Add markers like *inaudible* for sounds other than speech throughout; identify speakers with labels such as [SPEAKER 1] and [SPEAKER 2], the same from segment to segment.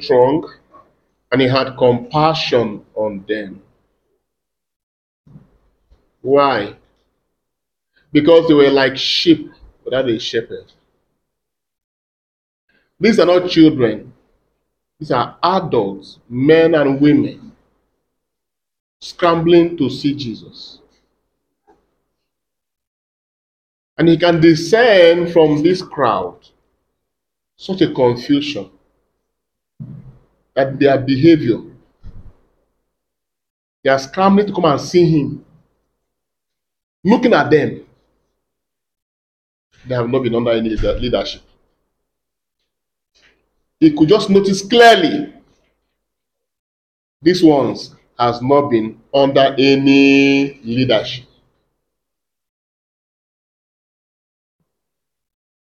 [SPEAKER 1] strong and he had compassion on them. Why? Because they were like sheep without a shepherd. These are not children, these are adults, men and women, scrambling to see Jesus. And he can discern from this crowd such a confusion that their behavior, they are scrambling to come and see him. Looking at them, they have not been under any leadership. He could just notice clearly these ones has not been under any leadership.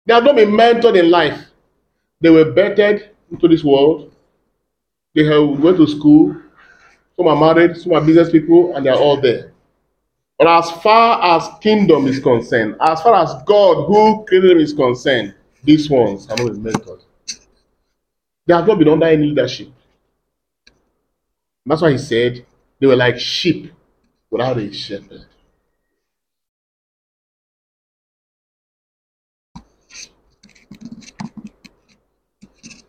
[SPEAKER 1] They have not been mentored in life. They were bettered into this world. They have went to school. Some are married, some are business people, and they are all there. But as far as kingdom is concerned, as far as God who created them is concerned, these ones have not mentored. They have not been under any leadership. That's why he said they were like sheep without a shepherd.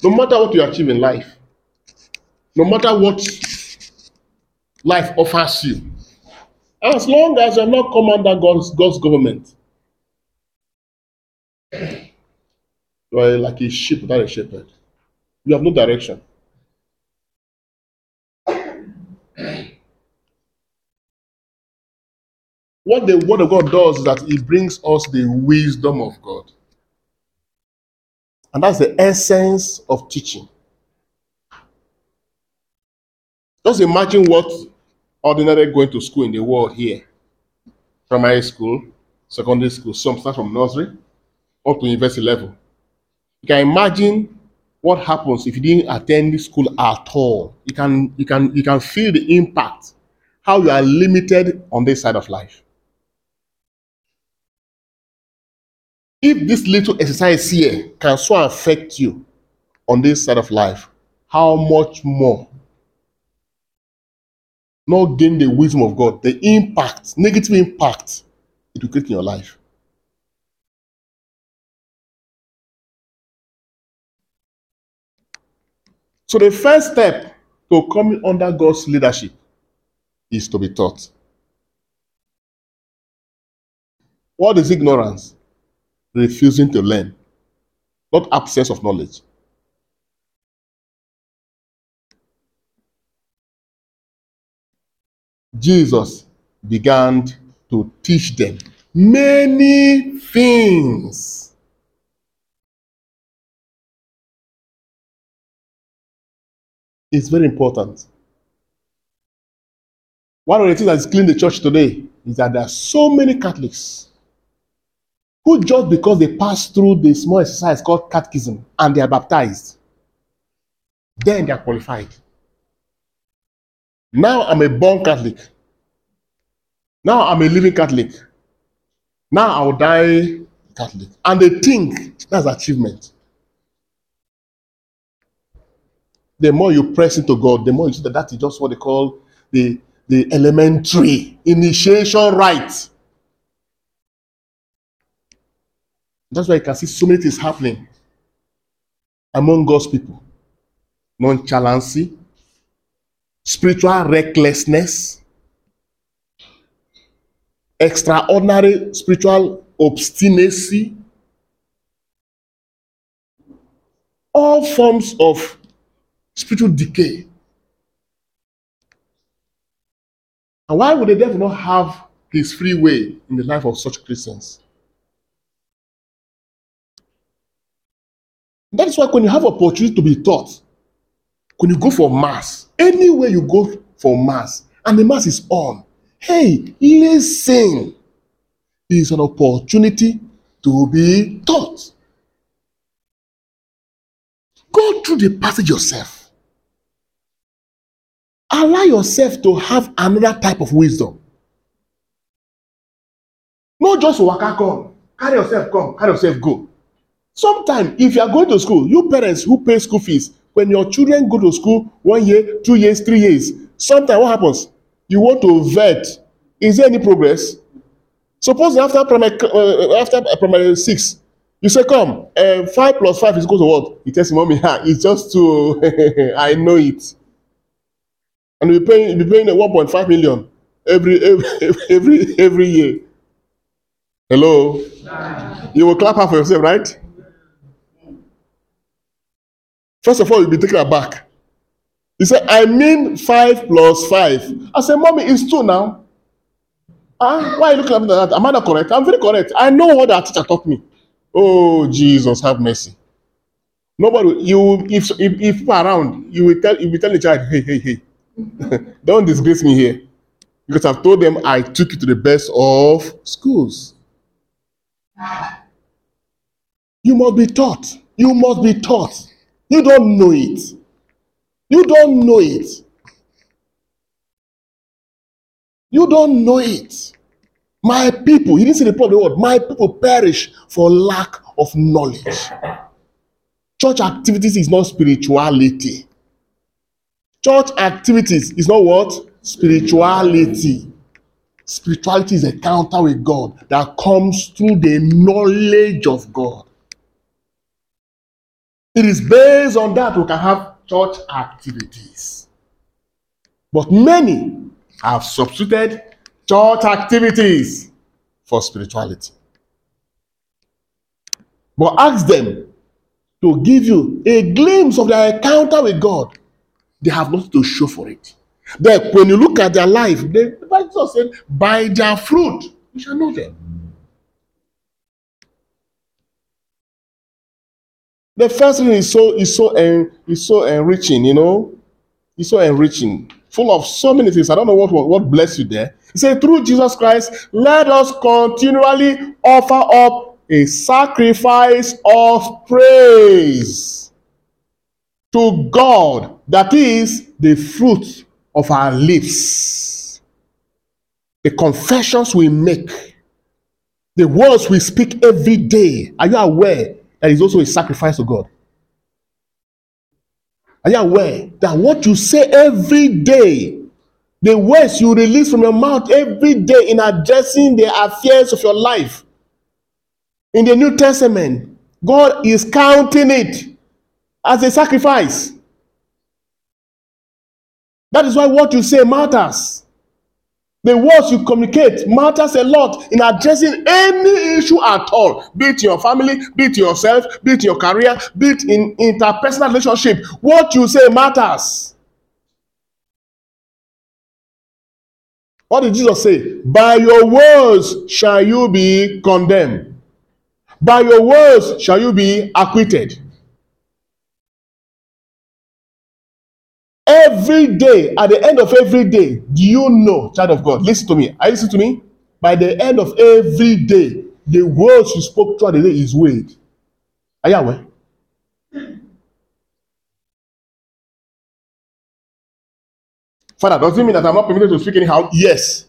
[SPEAKER 1] No matter what you achieve in life, no matter what life offers you, as long as you're not come under God's, God's government, you are like a sheep without a shepherd. You have no direction. What the word of God does is that it brings us the wisdom of God. And that's the essence of teaching. Just imagine what ordinary going to school in the world here. Primary school, secondary school, some start from nursery up to university level. You can imagine what happens if you didn't attend school at all. You can you can you can feel the impact, how you are limited on this side of life. If this little exercise here can so affect you on this side of life, how much more? Not gain the wisdom of God, the impact, negative impact it will create in your life. So the first step to coming under God's leadership is to be taught. What is ignorance? Refusing to learn, not absence of knowledge. Jesus began to teach them many things. It's very important. One of the things that's killing the church today is that there are so many Catholics who just because they pass through the small exercise called catechism and they are baptized, then they are qualified. Now I'm a born Catholic. Now I'm a living Catholic. Now I'll die Catholic. And they think that's achievement. The more you press into God, the more you see that that is just what they call the, the elementary initiation rite. That's why you can see so many things happening among God's people. Nonchalancy, spiritual recklessness, extraordinary spiritual obstinacy, all forms of spiritual decay. And why would the devil not have his free way in the life of such Christians? That is why when you have opportunity to be taught, when you go for mass, anywhere you go for mass, and the mass is on, hey, listen. It's an opportunity to be taught. Go through the passage yourself. Allow yourself to have another type of wisdom. Not just waka come, carry yourself come, carry yourself go. Sometimes, if you are going to school, you parents who pay school fees, When your children go to school one year, two years, three years, sometimes what happens? You want to vet. Is there any progress? Suppose after primary uh, after primary six, you say, "Come, uh, five plus five is equal to what?" He tells "Mommy, *laughs* ha, it's just to, *laughs* I know it." And you be paying, you be paying one point five million every *laughs* every every every year. Hello, you will clap for yourself, right? First of all, you'll be taken aback. He said, I mean five plus five. I said, Mommy, it's two now. Ah, why are you looking at me like that? Am I not correct? I'm very correct. I know what our teacher taught me. Oh, Jesus, have mercy. Nobody, you, if, if, if people around, you will tell, you will tell the child, hey, hey, hey, *laughs* don't disgrace me here. Because I've told them I took you to the best of schools. You must be taught. You must be taught. You don't know it. You don't know it. You don't know it. My people, he didn't see the problem word. My people perish for lack of knowledge. Church activities is not spirituality. Church activities is not what? Spirituality. Spirituality is a counter with God that comes through the knowledge of God. It is based on that we can have church activities. But many have substituted church activities for spirituality. But ask them to give you a glimpse of their encounter with God. They have nothing to show for it. When you look at their life, the Bible said, By their fruit, you shall know them. The first thing is so is so en, is so enriching, you know. It's so enriching, full of so many things. I don't know what what, what bless you there. He said, through Jesus Christ, let us continually offer up a sacrifice of praise to God, that is the fruit of our lips. The confessions we make, the words we speak every day. Are you aware is also a sacrifice to God? Are you aware that what you say every day, the words you release from your mouth every day in addressing the affairs of your life, in the New Testament, God is counting it as a sacrifice. That is why what you say matters. The words you communicate matters a lot in addressing any issue at all, be it your family, be it yourself, be it your career, be it in interpersonal relationship. What you say matters. What did Jesus say? By your words shall you be condemned. By your words shall you be acquitted. Every day, at the end of every day, do you know, child of God? Listen to me. You listening to me? By the end of every day, the words you spoke throughout the day is weighed. Are you aware? Father, does it mean that I'm not permitted to speak anyhow? Yes.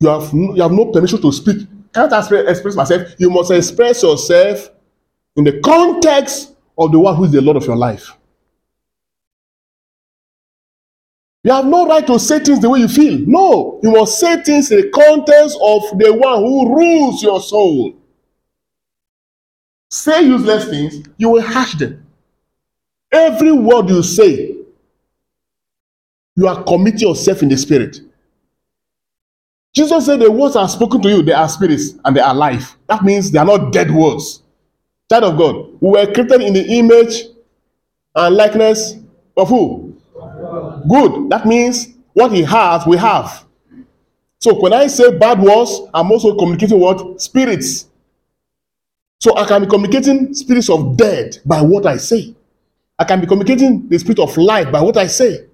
[SPEAKER 1] You have no, you have no permission to speak. Can't I express myself? You must express yourself in the context of the one who is the Lord of your life. You have no right to say things the way you feel. No, you must say things in the context of the one who rules your soul. Say useless things, you will hash them. Every word you say, you are committing yourself in the spirit. Jesus said the words are spoken to you, they are spirits and they are life. That means they are not dead words. Child of God, we were created in the image and likeness of who? Good. That means what he has, we have. So when I say bad words, I'm also communicating what? Spirits. So I can be communicating spirits of dead by what I say. I can be communicating the spirit of life by what I say.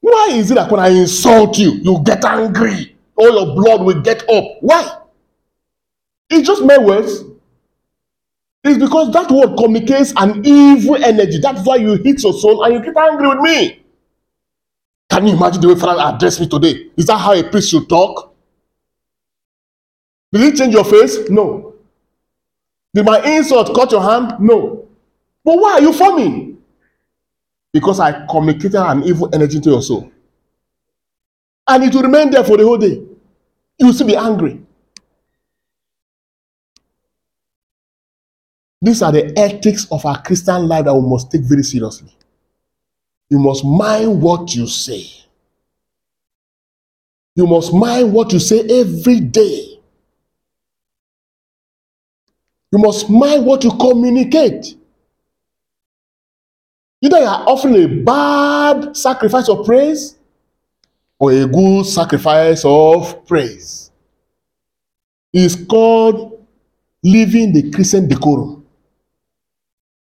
[SPEAKER 1] Why is it that when I insult you, you get angry? All your blood will get up. Why? It's just my words. It's because that word communicates an evil energy. That's why you hit your soul and you get angry with me. Can you imagine the way Father addressed me today? Is that how a priest should talk? Did it change your face? No. Did my insult cut your hand? No. But why are you forming? Because I communicated an evil energy to your soul. And it will remain there for the whole day. You will still be angry. These are the ethics of our Christian life that we must take very seriously. You must mind what you say. You must mind what you say every day. You must mind what you communicate. Either you are offering a bad sacrifice of praise or a good sacrifice of praise. It's called living the Christian decorum.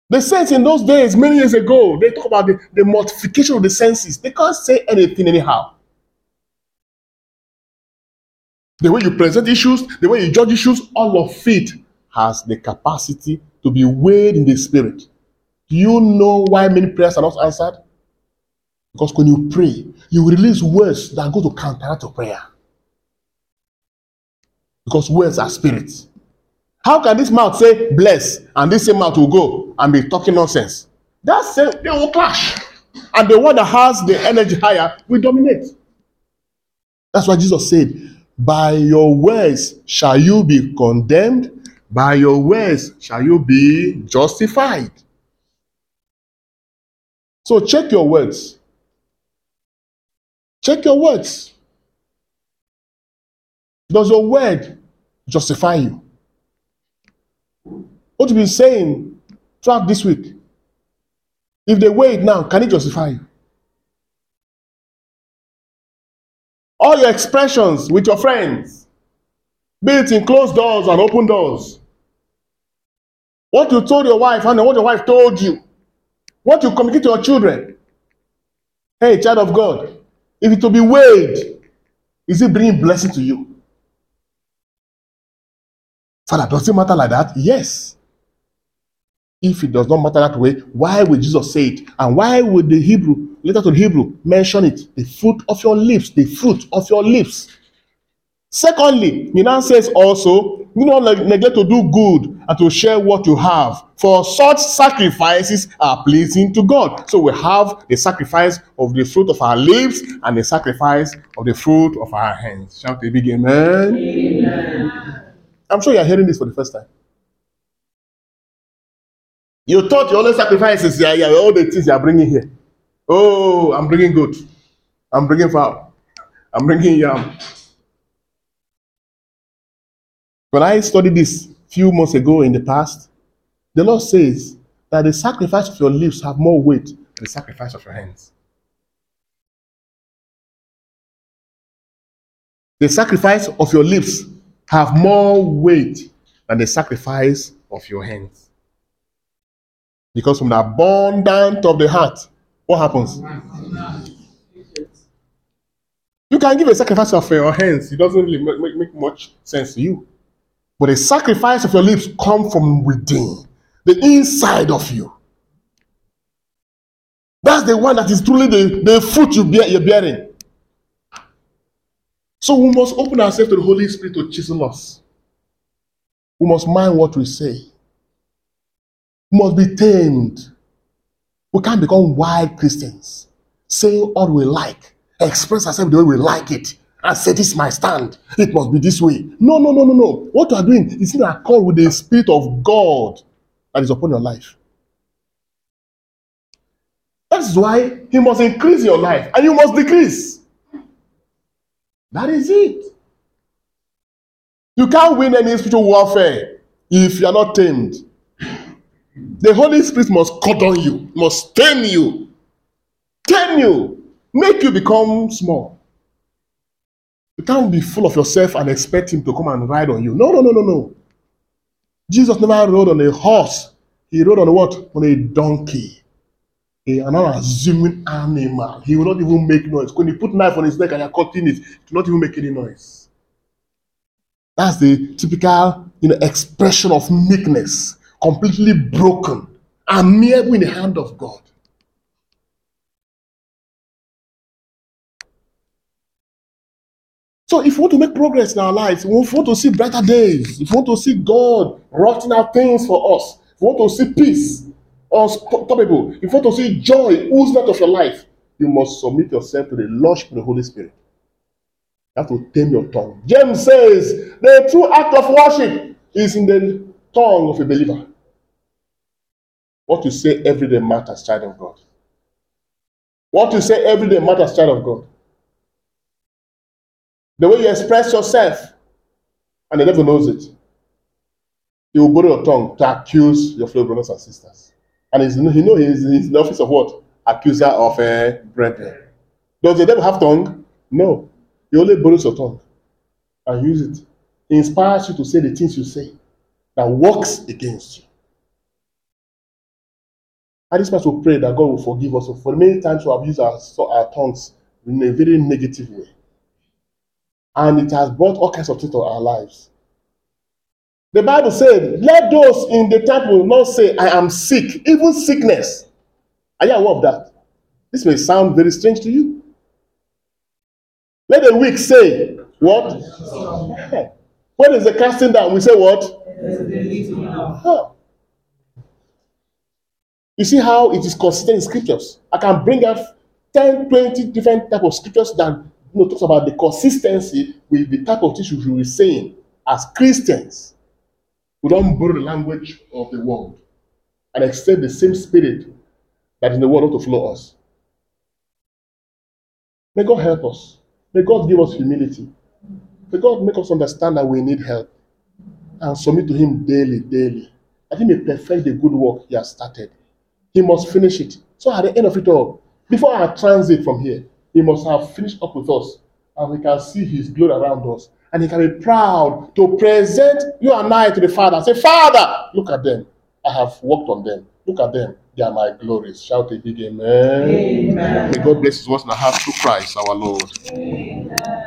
[SPEAKER 1] The saints in those days, many years ago, they talk about the, the mortification of the senses. They can't say anything anyhow. The way you present issues, the way you judge issues, all of it has the capacity to be weighed in the spirit. Do you know why many prayers are not answered? Because when you pray, you release words that go to counteract your prayer. Because words are spirits. How can this mouth say bless and this same mouth will go and be talking nonsense? That's it, they will clash. And the one that has the energy higher will dominate. That's why Jesus said, By your words shall you be condemned, by your words shall you be justified. So check your words. Check your words. Does your word justify you? What you've been saying throughout this week, if they weigh it now, can it justify you? All your expressions with your friends, be it in closed doors and open doors. What you told your wife and what your wife told you. What you communicate to your children. Hey, child of God, if it will be weighed, is it bringing blessing to you? Father, does it matter like that? Yes. If it does not matter that way, why would Jesus say it? And why would the Hebrew, letter to the Hebrew, mention it? The fruit of your lips, the fruit of your lips. Secondly, he now says also, do not neglect to do good and to share what you have, for such sacrifices are pleasing to God. So we have the sacrifice of the fruit of our lips and the sacrifice of the fruit of our hands. Shout a big amen. I'm sure you're hearing this for the first time. You thought your only sacrifices, yeah, yeah, all the things you are bringing here. Oh, I'm bringing good. I'm bringing fowl. I'm bringing yam. When I studied this few months ago in the past, the Lord says that the sacrifice of your lips have more weight than the sacrifice of your hands. The sacrifice of your lips have more weight than the sacrifice of your hands. Because from the abundance of the heart, what happens? You can give a sacrifice of your hands. It doesn't really make, make, make much sense to you. But the sacrifice of your lips come from within, the inside of you. That's the one that is truly the, the fruit you bear, you're bearing. So we must open ourselves to the Holy Spirit to chisel us. We must mind what we say. Must be tamed. We can't become wild Christians, saying all we like, express ourselves the way we like it, and say, This is my stand. It must be this way. No, no, no, no, no. What you are doing is in accord with the Spirit of God that is upon your life. That's why He must increase your life and you must decrease. That is it. You can't win any spiritual warfare if you are not tamed. The Holy Spirit must cut on you, must tame you, tame you, make you become small. You can't be full of yourself and expect Him to come and ride on you. No, no, no, no, no. Jesus never rode on a horse. He rode on what? On a donkey. A, an unassuming animal. He will not even make noise. When you put knife on his neck and you're cutting it, it will not even make any noise. That's the typical you know, expression of meekness, completely broken, and mere in the hand of God. So if we want to make progress in our lives, if we want to see brighter days, if we want to see God writing out things for us, if we want to see peace unstoppable, if you want to see joy oozing out of your life, you must submit yourself to the lordship of the Holy Spirit. You have to tame your tongue. James says the true act of worship is in the tongue of a believer. What you say every day matters, child of God. What you say every day matters, child of God. The way you express yourself, and the devil knows it. He will borrow your tongue to accuse your fellow brothers and sisters. And he's, he know he's, he's in the office of what? Accuser of uh, brethren. Does the devil have tongue? No. He only borrows your tongue and use it. He inspires you to say the things you say that works against you. I just want to pray that God will forgive us for many times we have used our, our tongues in a very negative way. And it has brought all kinds of things to our lives. The Bible said, Let those in the temple not say, I am sick, even sickness. Are you aware of that? This may sound very strange to you. Let the weak say, What? *laughs* When is the casting down? We say, What? Huh. You see how it is consistent in scriptures. I can bring out 10, 20 different type of scriptures that you know, talks about the consistency with the type of things we will be saying as Christians. We don't borrow the language of the world and accept the same spirit that is in the world to flow us. May God help us. May God give us humility. May God make us understand that we need help and submit to Him daily, daily. I think may perfect the good work He has started. He must finish it. So at the end of it all, before our transit from here, He must have finished up with us and we can see His glory around us. And He can be proud to present you and I to the Father. Say, Father, look at them. I have worked on them. Look at them. They are my glories. Shout a big amen. amen. May God bless His words and a half through Christ our Lord. Amen.